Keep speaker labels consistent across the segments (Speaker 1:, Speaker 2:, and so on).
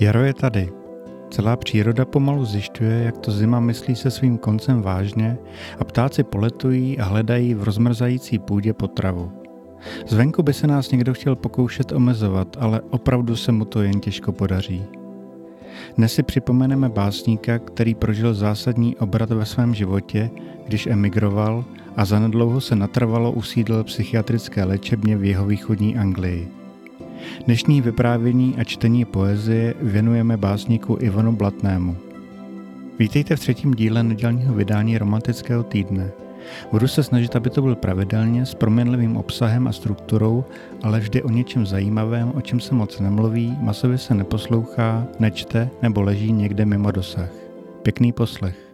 Speaker 1: Jaro je tady. Celá příroda pomalu zjišťuje, jak to zima myslí se svým koncem vážně a ptáci poletují a hledají v rozmrzající půdě potravu. Zvenku by se nás někdo chtěl pokoušet omezovat, ale opravdu se mu to jen těžko podaří. Dnes si připomeneme básníka, který prožil zásadní obrat ve svém životě, když emigroval a zanedlouho se natrvalo usídlil psychiatrické léčebně v jeho východní Anglii. Dnešní vyprávění a čtení poezie věnujeme básníku Ivanu Blatnému. Vítejte v třetím díle nedělního vydání Romantického týdne. Budu se snažit, aby to byl pravidelně, s proměnlivým obsahem a strukturou, ale vždy o něčem zajímavém, o čem se moc nemluví, masově se neposlouchá, nečte nebo leží někde mimo dosah. Pěkný poslech.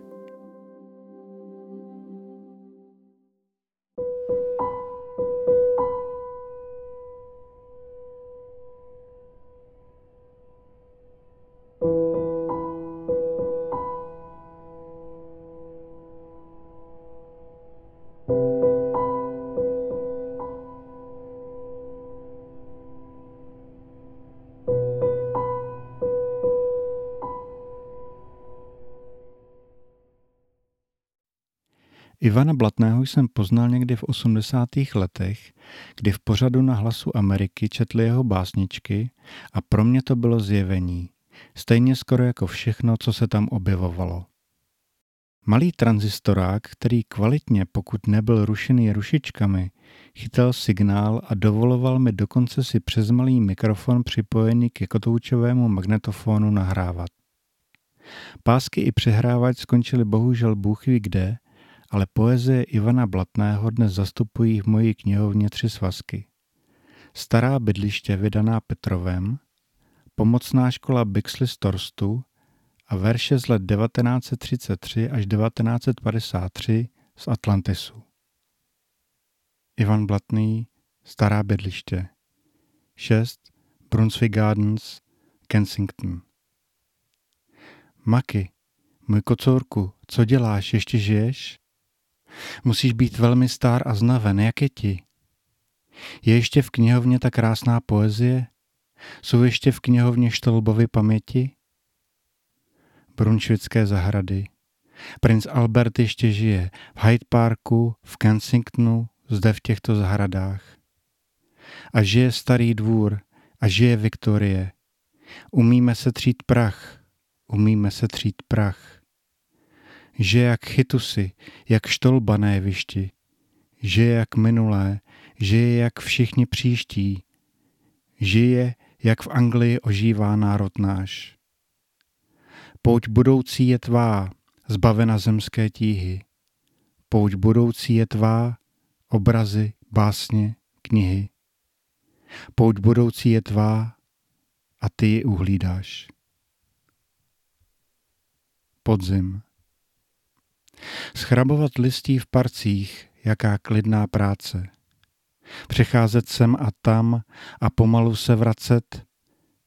Speaker 1: Ivana Blatného jsem poznal někdy v 80. letech, kdy v pořadu na hlasu Ameriky četli jeho básničky a pro mě to bylo zjevení, stejně skoro jako všechno, co se tam objevovalo. Malý tranzistorák, který kvalitně, pokud nebyl rušený rušičkami, chytal signál a dovoloval mi dokonce si přes malý mikrofon připojený ke kotoučovému magnetofonu nahrávat. Pásky i přehrávač skončily bohužel bůh ví kde, ale poezie Ivana Blatného dnes zastupují v mojí knihovně tři svazky. Stará bydliště vydaná Petrovem, pomocná škola Bixley z Torstu a verše z let 1933 až 1953 z Atlantisu. Ivan Blatný, Stará bydliště. 6. Brunswick Gardens, Kensington. Maky, můj kocourku, co děláš, ještě žiješ? Musíš být velmi star a znaven, jak je ti? Je ještě v knihovně ta krásná poezie? Jsou ještě v knihovně Štolbovy paměti? Brunšvické zahrady. Princ Albert ještě žije v Hyde Parku, v Kensingtonu, zde v těchto zahradách. A žije starý dvůr, a žije Viktorie. Umíme se třít prach, umíme se třít prach že jak chytusy, jak štolba na jevišti, že jak minulé, že je jak všichni příští, žije, jak v Anglii ožívá národ náš. Pouť budoucí je tvá, zbavena zemské tíhy. Pouť budoucí je tvá, obrazy, básně, knihy. Pouť budoucí je tvá a ty ji uhlídáš. Podzim. Schrabovat listí v parcích, jaká klidná práce. Přecházet sem a tam a pomalu se vracet,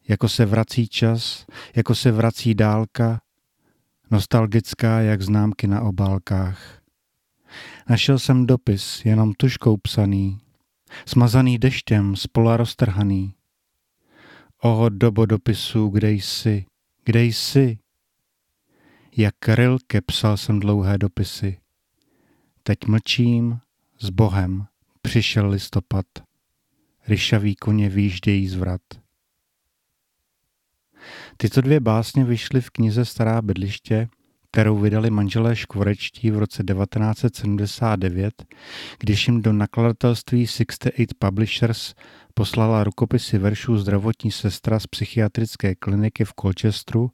Speaker 1: jako se vrací čas, jako se vrací dálka, nostalgická jak známky na obálkách. Našel jsem dopis, jenom tuškou psaný, smazaný deštěm, spola roztrhaný. O dobo dopisu, kde jsi, kde jsi, jak Rilke psal jsem dlouhé dopisy. Teď mlčím, s Bohem, přišel listopad. Ryšaví koně výjíždějí zvrat. Tyto dvě básně vyšly v knize Stará bydliště, kterou vydali manželé Škvorečtí v roce 1979, když jim do nakladatelství 68 Publishers poslala rukopisy veršů zdravotní sestra z psychiatrické kliniky v Colchesteru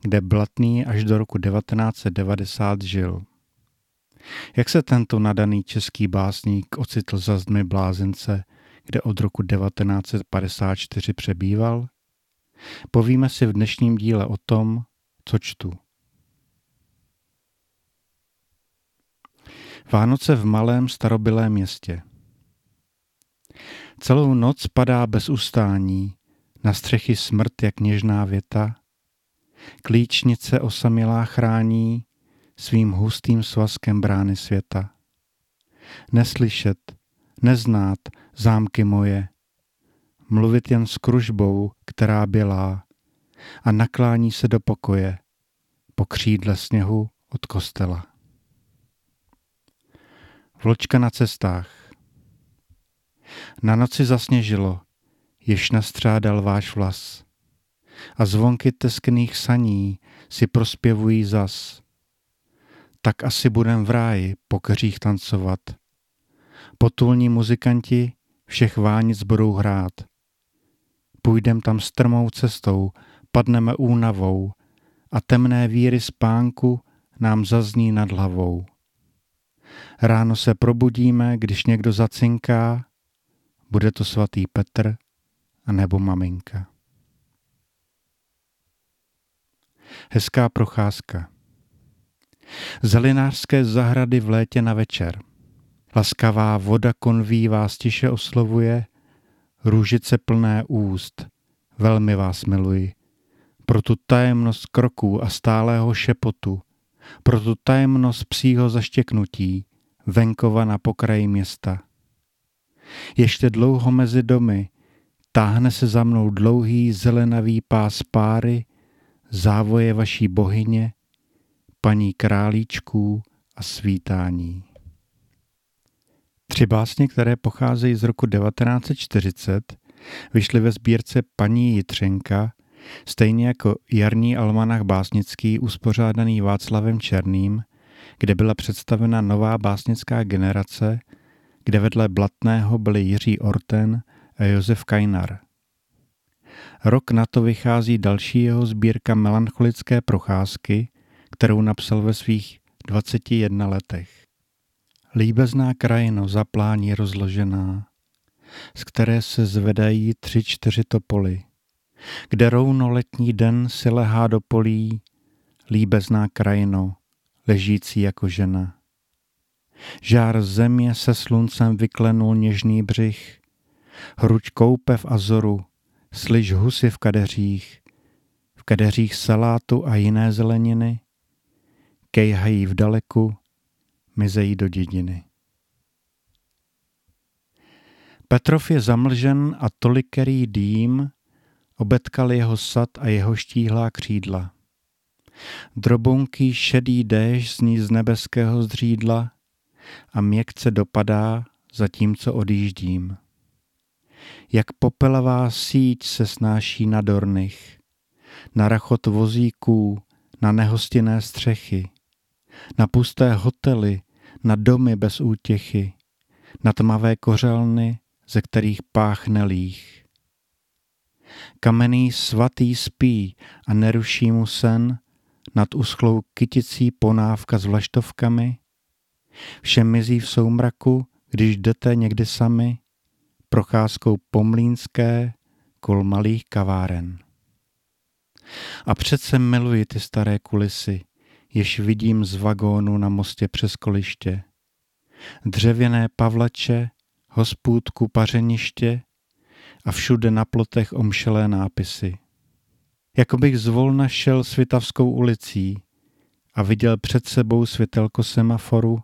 Speaker 1: kde Blatný až do roku 1990 žil. Jak se tento nadaný český básník ocitl za zdmi blázince, kde od roku 1954 přebýval? Povíme si v dnešním díle o tom, co čtu. Vánoce v malém starobylém městě. Celou noc padá bez ustání, na střechy smrt jak něžná věta, Klíčnice osamělá chrání svým hustým svazkem brány světa. Neslyšet, neznát zámky moje, mluvit jen s kružbou, která bělá, a naklání se do pokoje po křídle sněhu od kostela. Vločka na cestách. Na noci zasněžilo, jež nastřádal váš vlas. A zvonky teskných saní si prospěvují zas. Tak asi budem v ráji po keřích tancovat. Potulní muzikanti všech vánic budou hrát. Půjdem tam strmou cestou, padneme únavou a temné víry spánku nám zazní nad hlavou. Ráno se probudíme, když někdo zacinká, bude to svatý Petr a nebo maminka. Hezká procházka. Zelinářské zahrady v létě na večer. Laskavá voda konví vás tiše oslovuje, růžice plné úst, velmi vás miluji. Pro tu tajemnost kroků a stálého šepotu, pro tu tajemnost psího zaštěknutí, venkova na pokraji města. Ještě dlouho mezi domy táhne se za mnou dlouhý zelenavý pás páry, závoje vaší bohyně, paní králíčků a svítání. Tři básně, které pocházejí z roku 1940, vyšly ve sbírce paní Jitřenka, stejně jako jarní almanach básnický uspořádaný Václavem Černým, kde byla představena nová básnická generace, kde vedle Blatného byli Jiří Orten a Josef Kajnar. Rok na to vychází další jeho sbírka melancholické procházky, kterou napsal ve svých 21 letech. Líbezná krajino zaplání rozložená, z které se zvedají tři čtyři topoly, kde rouno letní den si lehá do polí, líbezná krajino, ležící jako žena. Žár země se sluncem vyklenul něžný břich, hruď koupe v azoru, slyš husy v kadeřích, v kadeřích salátu a jiné zeleniny, kejhají v daleku, mizejí do dědiny. Petrov je zamlžen a tolikerý dým obetkal jeho sad a jeho štíhlá křídla. Drobunký šedý déšť zní z nebeského zdřídla a měkce dopadá, zatímco odjíždím. Jak popelavá síť se snáší na dornych, na rachot vozíků, na nehostinné střechy, na pusté hotely, na domy bez útěchy, na tmavé kořelny, ze kterých páchne líh. Kamenný svatý spí a neruší mu sen nad uschlou kyticí ponávka s vlaštovkami. Vše mizí v soumraku, když jdete někdy sami, procházkou pomlínské kol malých kaváren. A přece miluji ty staré kulisy, jež vidím z vagónu na mostě přes koliště. Dřevěné pavlače, hospůdku pařeniště a všude na plotech omšelé nápisy. Jako bych zvolna šel Svitavskou ulicí a viděl před sebou světelko semaforu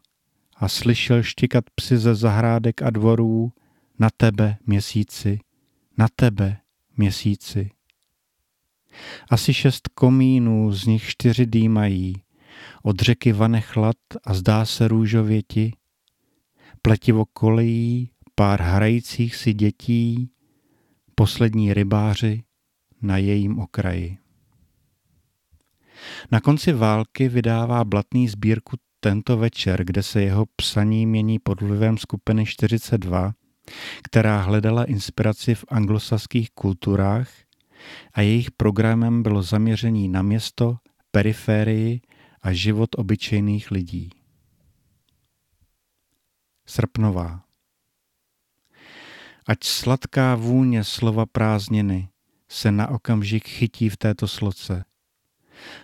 Speaker 1: a slyšel štikat psy ze zahrádek a dvorů na tebe, měsíci, na tebe, měsíci. Asi šest komínů, z nich čtyři dýmají, od řeky vane chlad a zdá se růžověti, pletivo kolejí, pár hrajících si dětí, poslední rybáři na jejím okraji. Na konci války vydává Blatný sbírku tento večer, kde se jeho psaní mění pod vlivem skupiny 42, která hledala inspiraci v anglosaských kulturách a jejich programem bylo zaměření na město, periférii a život obyčejných lidí. Srpnová Ať sladká vůně slova prázdniny se na okamžik chytí v této sloce.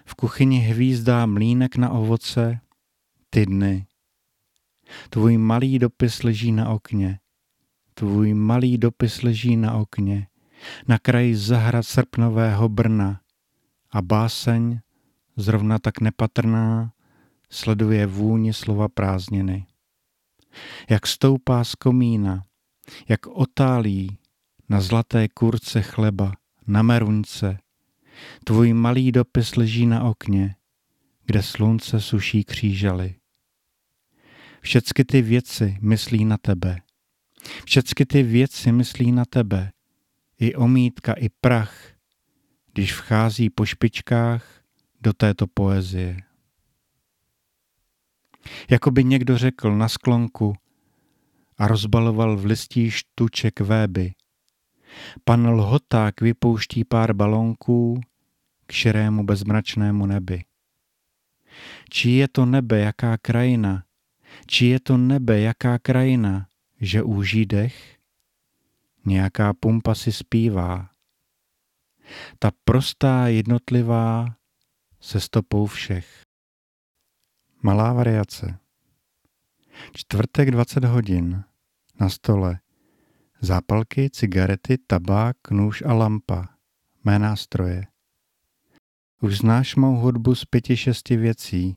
Speaker 1: V kuchyni hvízdá mlínek na ovoce, ty dny. Tvůj malý dopis leží na okně. Tvůj malý dopis leží na okně, na kraji zahrad srpnového Brna a báseň zrovna tak nepatrná, sleduje vůni slova prázdniny. Jak stoupá z komína, jak otálí na zlaté kurce chleba, na merunce, Tvůj malý dopis leží na okně, kde slunce suší křížaly. Všecky ty věci myslí na tebe. Všecky ty věci myslí na tebe. I omítka, i prach, když vchází po špičkách do této poezie. Jako by někdo řekl na sklonku a rozbaloval v listí štuček véby. Pan Lhoták vypouští pár balonků k šerému bezmračnému nebi. Čí je to nebe, jaká krajina, či je to nebe, jaká krajina, že úží dech? Nějaká pumpa si zpívá. Ta prostá jednotlivá se stopou všech. Malá variace. Čtvrtek 20 hodin. Na stole. Zápalky, cigarety, tabák, nůž a lampa. Mé nástroje. Už znáš mou hudbu z pěti šesti věcí.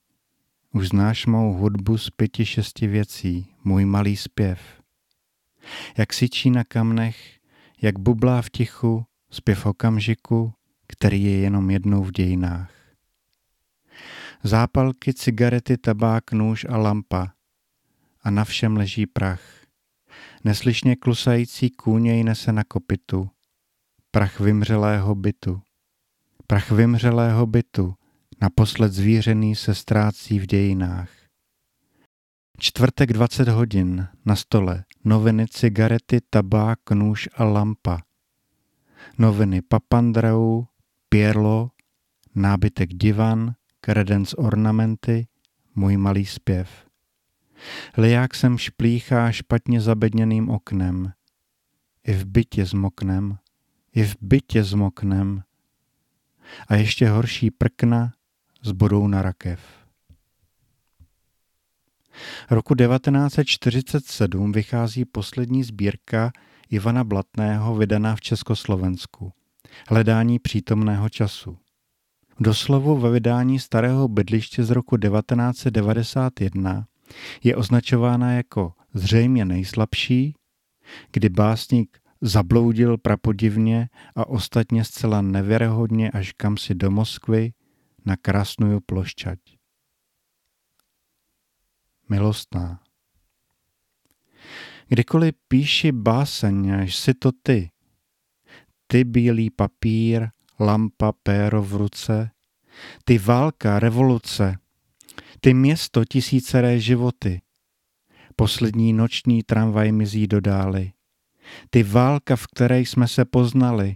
Speaker 1: Už znáš mou hudbu z pěti šesti věcí, můj malý zpěv. Jak sičí na kamnech, jak bublá v tichu, zpěv okamžiku, který je jenom jednou v dějinách. Zápalky, cigarety, tabák, nůž a lampa. A na všem leží prach. Neslyšně klusající kůněj nese na kopitu. Prach vymřelého bytu. Prach vymřelého bytu, naposled zvířený se ztrácí v dějinách. Čtvrtek 20 hodin, na stole, noviny, cigarety, tabák, nůž a lampa. Noviny Papandreou, Pierlo, nábytek divan, kredens ornamenty, můj malý zpěv. Liják sem šplíchá špatně zabedněným oknem. I v bytě zmoknem, i v bytě zmoknem. A ještě horší prkna zbudou na rakev. Roku 1947 vychází poslední sbírka Ivana Blatného vydaná v Československu. Hledání přítomného času. Doslovu ve vydání starého bydliště z roku 1991 je označována jako zřejmě nejslabší, kdy básník zabloudil prapodivně a ostatně zcela nevěrohodně až kam si do Moskvy na krásnou plošťať. Milostná. Kdykoliv píši báseň, až si to ty, ty bílý papír, lampa, péro v ruce, ty válka, revoluce, ty město tisíceré životy, poslední noční tramvaj mizí do dály, ty válka, v které jsme se poznali,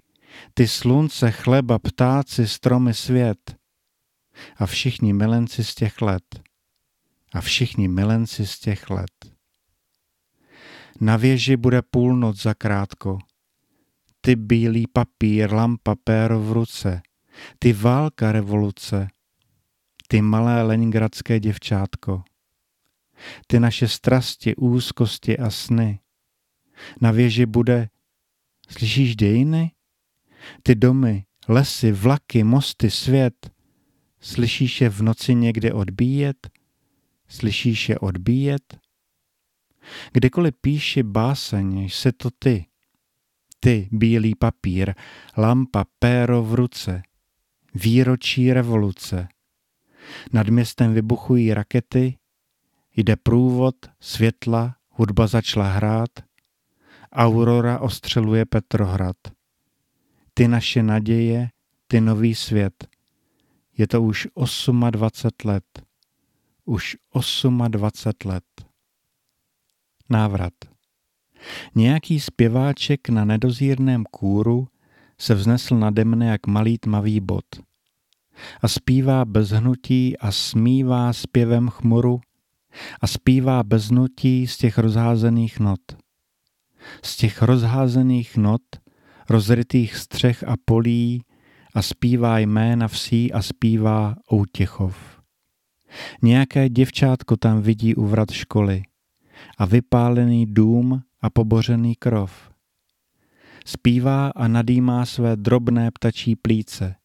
Speaker 1: ty slunce, chleba, ptáci, stromy, svět. A všichni milenci z těch let. A všichni milenci z těch let. Na věži bude půlnoc zakrátko, ty bílý papír, lampa, péro v ruce, ty válka revoluce, ty malé leningradské děvčátko, ty naše strasti, úzkosti a sny. Na věži bude, slyšíš dějiny? Ty domy, lesy, vlaky, mosty, svět. Slyšíš je v noci někde odbíjet? Slyšíš je odbíjet? Kdykoliv píši báseň, jsi to ty, ty, bílý papír, lampa, péro v ruce, výročí revoluce. Nad městem vybuchují rakety, jde průvod, světla, hudba začala hrát, Aurora ostřeluje Petrohrad. Ty naše naděje, ty nový svět. Je to už 28 let. Už 28 let. Návrat. Nějaký zpěváček na nedozírném kůru se vznesl nade mne jak malý tmavý bod a zpívá bez hnutí a smívá zpěvem chmuru a zpívá bez hnutí z těch rozházených not. Z těch rozházených not, rozrytých střech a polí a zpívá jména vsí a zpívá Outěchov. Nějaké děvčátko tam vidí u vrat školy a vypálený dům a pobořený krov. Zpívá a nadýmá své drobné ptačí plíce,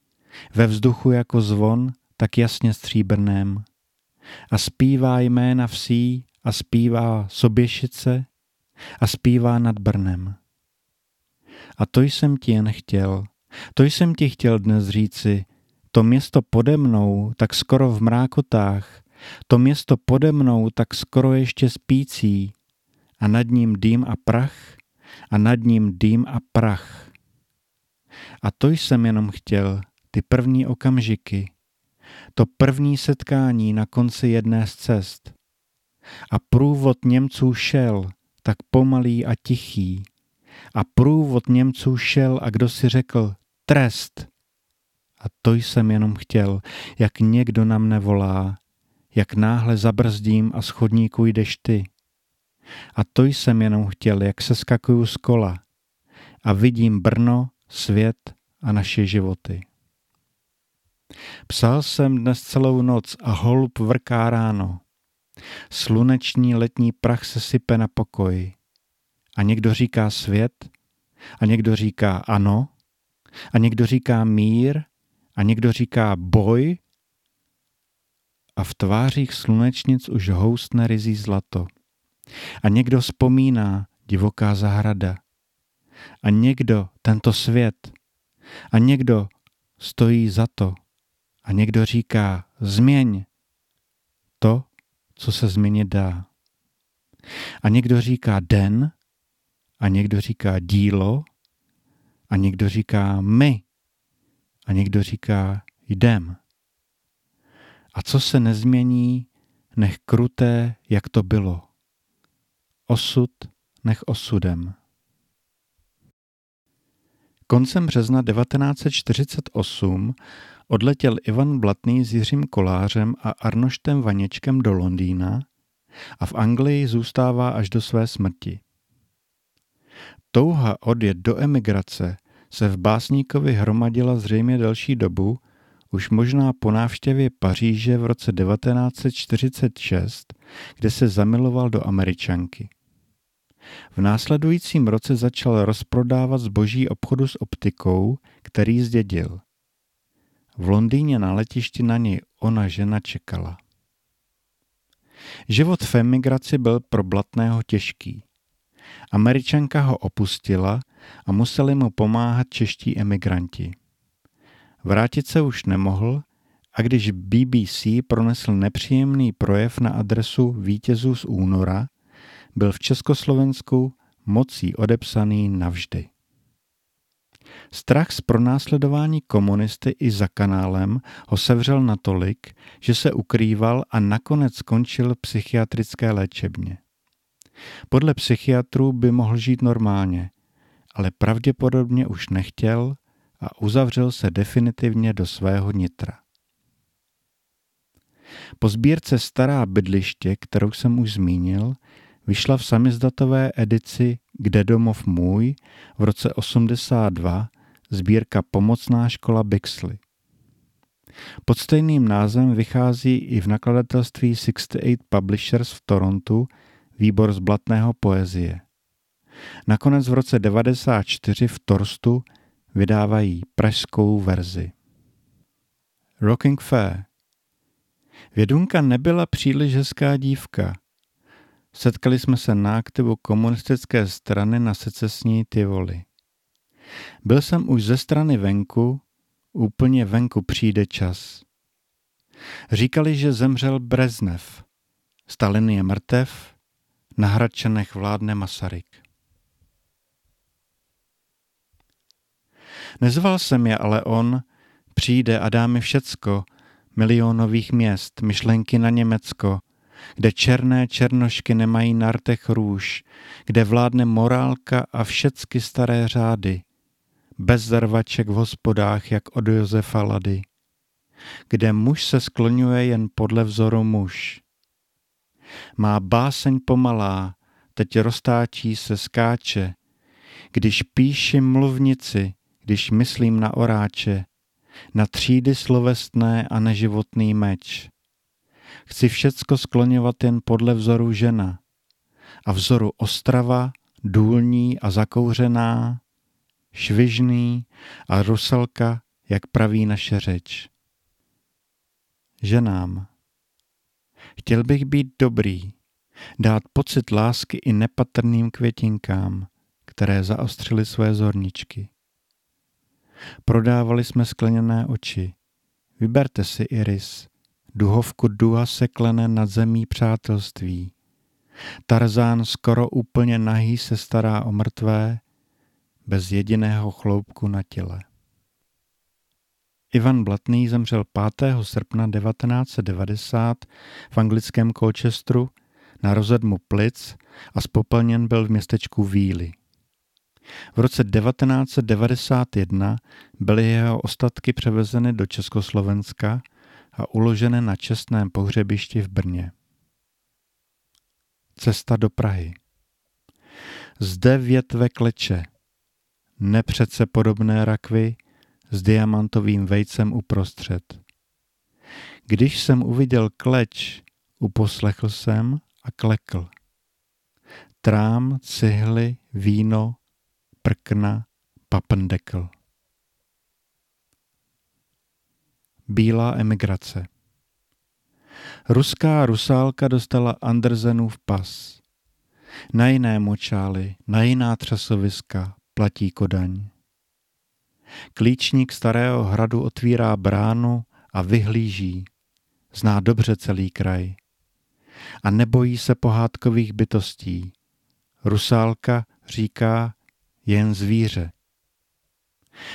Speaker 1: ve vzduchu jako zvon, tak jasně stříbrném. A zpívá jména vsí a zpívá soběšice a zpívá nad Brnem. A to jsem ti jen chtěl, To jsem ti chtěl dnes říci, to město pode mnou, tak skoro v mrákotách, to město pode mnou, tak skoro ještě spící, a nad ním dým a prach, a nad ním dým a prach. A to jsem jenom chtěl, ty první okamžiky, to první setkání na konci jedné z cest. A průvod Němců šel, tak pomalý a tichý. A průvod Němců šel a kdo si řekl trest. A to jsem jenom chtěl, jak někdo na mne volá, jak náhle zabrzdím a schodníku jdeš ty. A to jsem jenom chtěl, jak se skakuju z kola a vidím Brno, svět a naše životy. Psal jsem dnes celou noc a holub vrká ráno. Sluneční letní prach se sype na pokoj. A někdo říká svět, a někdo říká ano, a někdo říká mír, a někdo říká boj, a v tvářích slunečnic už houstne rizí zlato. A někdo vzpomíná divoká zahrada. A někdo tento svět. A někdo stojí za to. A někdo říká, změň to, co se změnit dá. A někdo říká den, a někdo říká dílo, a někdo říká my, a někdo říká jdem. A co se nezmění, nech kruté, jak to bylo. Osud nech osudem. Koncem března 1948 odletěl Ivan Blatný s Jiřím Kolářem a Arnoštem Vaněčkem do Londýna a v Anglii zůstává až do své smrti. Touha odjet do emigrace se v básníkovi hromadila zřejmě delší dobu, už možná po návštěvě Paříže v roce 1946, kde se zamiloval do Američanky. V následujícím roce začal rozprodávat zboží obchodu s optikou, který zdědil. V Londýně na letišti na něj ona žena čekala. Život v emigraci byl pro Blatného těžký. Američanka ho opustila a museli mu pomáhat čeští emigranti. Vrátit se už nemohl a když BBC pronesl nepříjemný projev na adresu vítězů z února, byl v Československu mocí odepsaný navždy. Strach z pronásledování komunisty i za kanálem ho sevřel natolik, že se ukrýval a nakonec skončil psychiatrické léčebně. Podle psychiatrů by mohl žít normálně, ale pravděpodobně už nechtěl a uzavřel se definitivně do svého nitra. Po sbírce Stará bydliště, kterou jsem už zmínil, vyšla v samizdatové edici Kde domov můj v roce 82 sbírka Pomocná škola Bixley. Pod stejným názvem vychází i v nakladatelství 68 Publishers v Torontu výbor z blatného poezie. Nakonec v roce 94 v Torstu vydávají pražskou verzi. Rocking Fair Vědunka nebyla příliš hezká dívka. Setkali jsme se na aktivu komunistické strany na secesní Tivoli. Byl jsem už ze strany venku, úplně venku přijde čas. Říkali, že zemřel Breznev. Stalin je mrtev, na Hradčanech vládne Masaryk. Nezval jsem je, ale on přijde a dá mi všecko, milionových měst, myšlenky na Německo, kde černé černošky nemají na rtech růž, kde vládne morálka a všecky staré řády, bez zarvaček v hospodách, jak od Josefa Lady, kde muž se skloňuje jen podle vzoru muž. Má báseň pomalá, teď roztáčí se skáče, když píši mluvnici, když myslím na oráče, na třídy slovestné a neživotný meč. Chci všecko skloňovat jen podle vzoru žena a vzoru ostrava, důlní a zakouřená, švižný a ruselka, jak praví naše řeč. Ženám. Chtěl bych být dobrý, dát pocit lásky i nepatrným květinkám, které zaostřily své zorničky. Prodávali jsme skleněné oči. Vyberte si iris, duhovku duha seklené nad zemí přátelství. Tarzán skoro úplně nahý se stará o mrtvé, bez jediného chloupku na těle. Ivan Blatný zemřel 5. srpna 1990 v anglickém Colchesteru na rozedmu plic a spopelněn byl v městečku Víly. V roce 1991 byly jeho ostatky převezeny do Československa a uloženy na čestném pohřebišti v Brně. Cesta do Prahy. Zde větve kleče, nepřece podobné rakvy s diamantovým vejcem uprostřed. Když jsem uviděl kleč, uposlechl jsem a klekl. Trám, cihly, víno, prkna, papendekl. Bílá emigrace Ruská rusálka dostala Andersenův pas. Na jiné močály, na jiná třasoviska platí Kodaň. Klíčník starého hradu otvírá bránu a vyhlíží. Zná dobře celý kraj. A nebojí se pohádkových bytostí. Rusálka říká jen zvíře.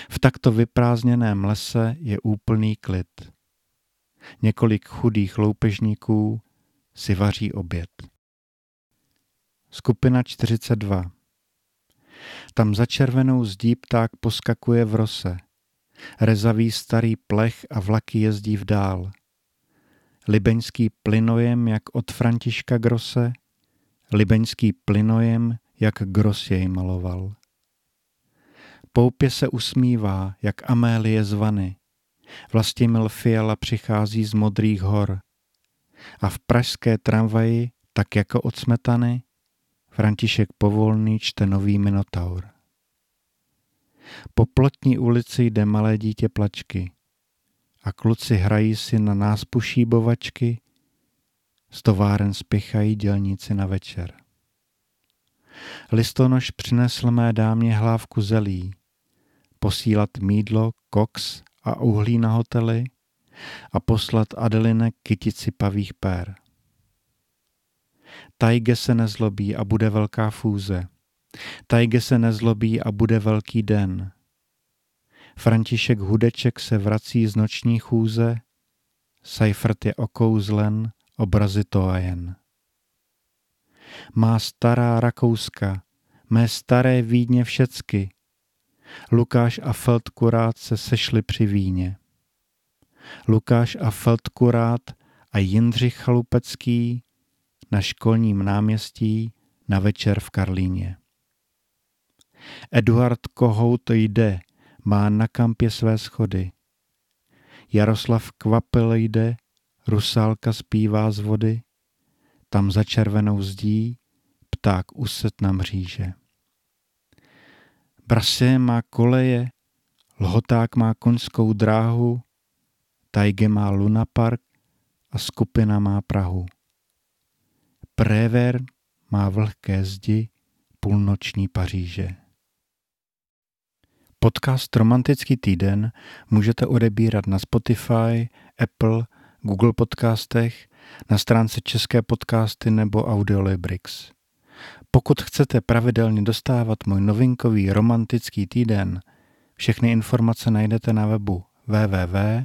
Speaker 1: V takto vyprázdněném lese je úplný klid. Několik chudých loupežníků si vaří oběd. Skupina 42 Tam za červenou zdí pták poskakuje v rose. Rezavý starý plech a vlaky jezdí v dál. Libeňský plynojem jak od Františka Grose, libeňský plynojem jak Gros jej maloval. Poupě se usmívá, jak Amélie zvany. Vlastimil Fiala přichází z modrých hor. A v pražské tramvaji, tak jako od smetany, František Povolný čte nový Minotaur. Po plotní ulici jde malé dítě plačky a kluci hrají si na nás pušíbovačky, z továren spěchají dělníci na večer. Listonoš přinesl mé dámě hlávku zelí, posílat mídlo, koks a uhlí na hotely a poslat Adeline kytici pavých pér. Tajge se nezlobí a bude velká fůze. Tajge se nezlobí a bude velký den. František Hudeček se vrací z noční chůze, Seifert je okouzlen, obrazy to a jen. Má stará Rakouska, mé staré Vídně všecky, Lukáš a Feldkurát se sešli při víně. Lukáš a Feldkurát a Jindřich Chalupecký na školním náměstí na večer v Karlíně. Eduard Kohout jde, má na kampě své schody. Jaroslav Kvapil jde, rusálka zpívá z vody, tam za červenou zdí pták uset na mříže. Prase má koleje, Lhoták má koňskou dráhu, Tajge má lunapark a skupina má Prahu. Préver má vlhké zdi půlnoční Paříže. Podcast Romantický týden můžete odebírat na Spotify, Apple, Google podcastech, na stránce České podcasty nebo Audiolibrix. Pokud chcete pravidelně dostávat můj novinkový romantický týden, všechny informace najdete na webu www.rogner.cz.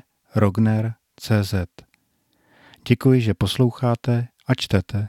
Speaker 1: Děkuji, že posloucháte a čtete.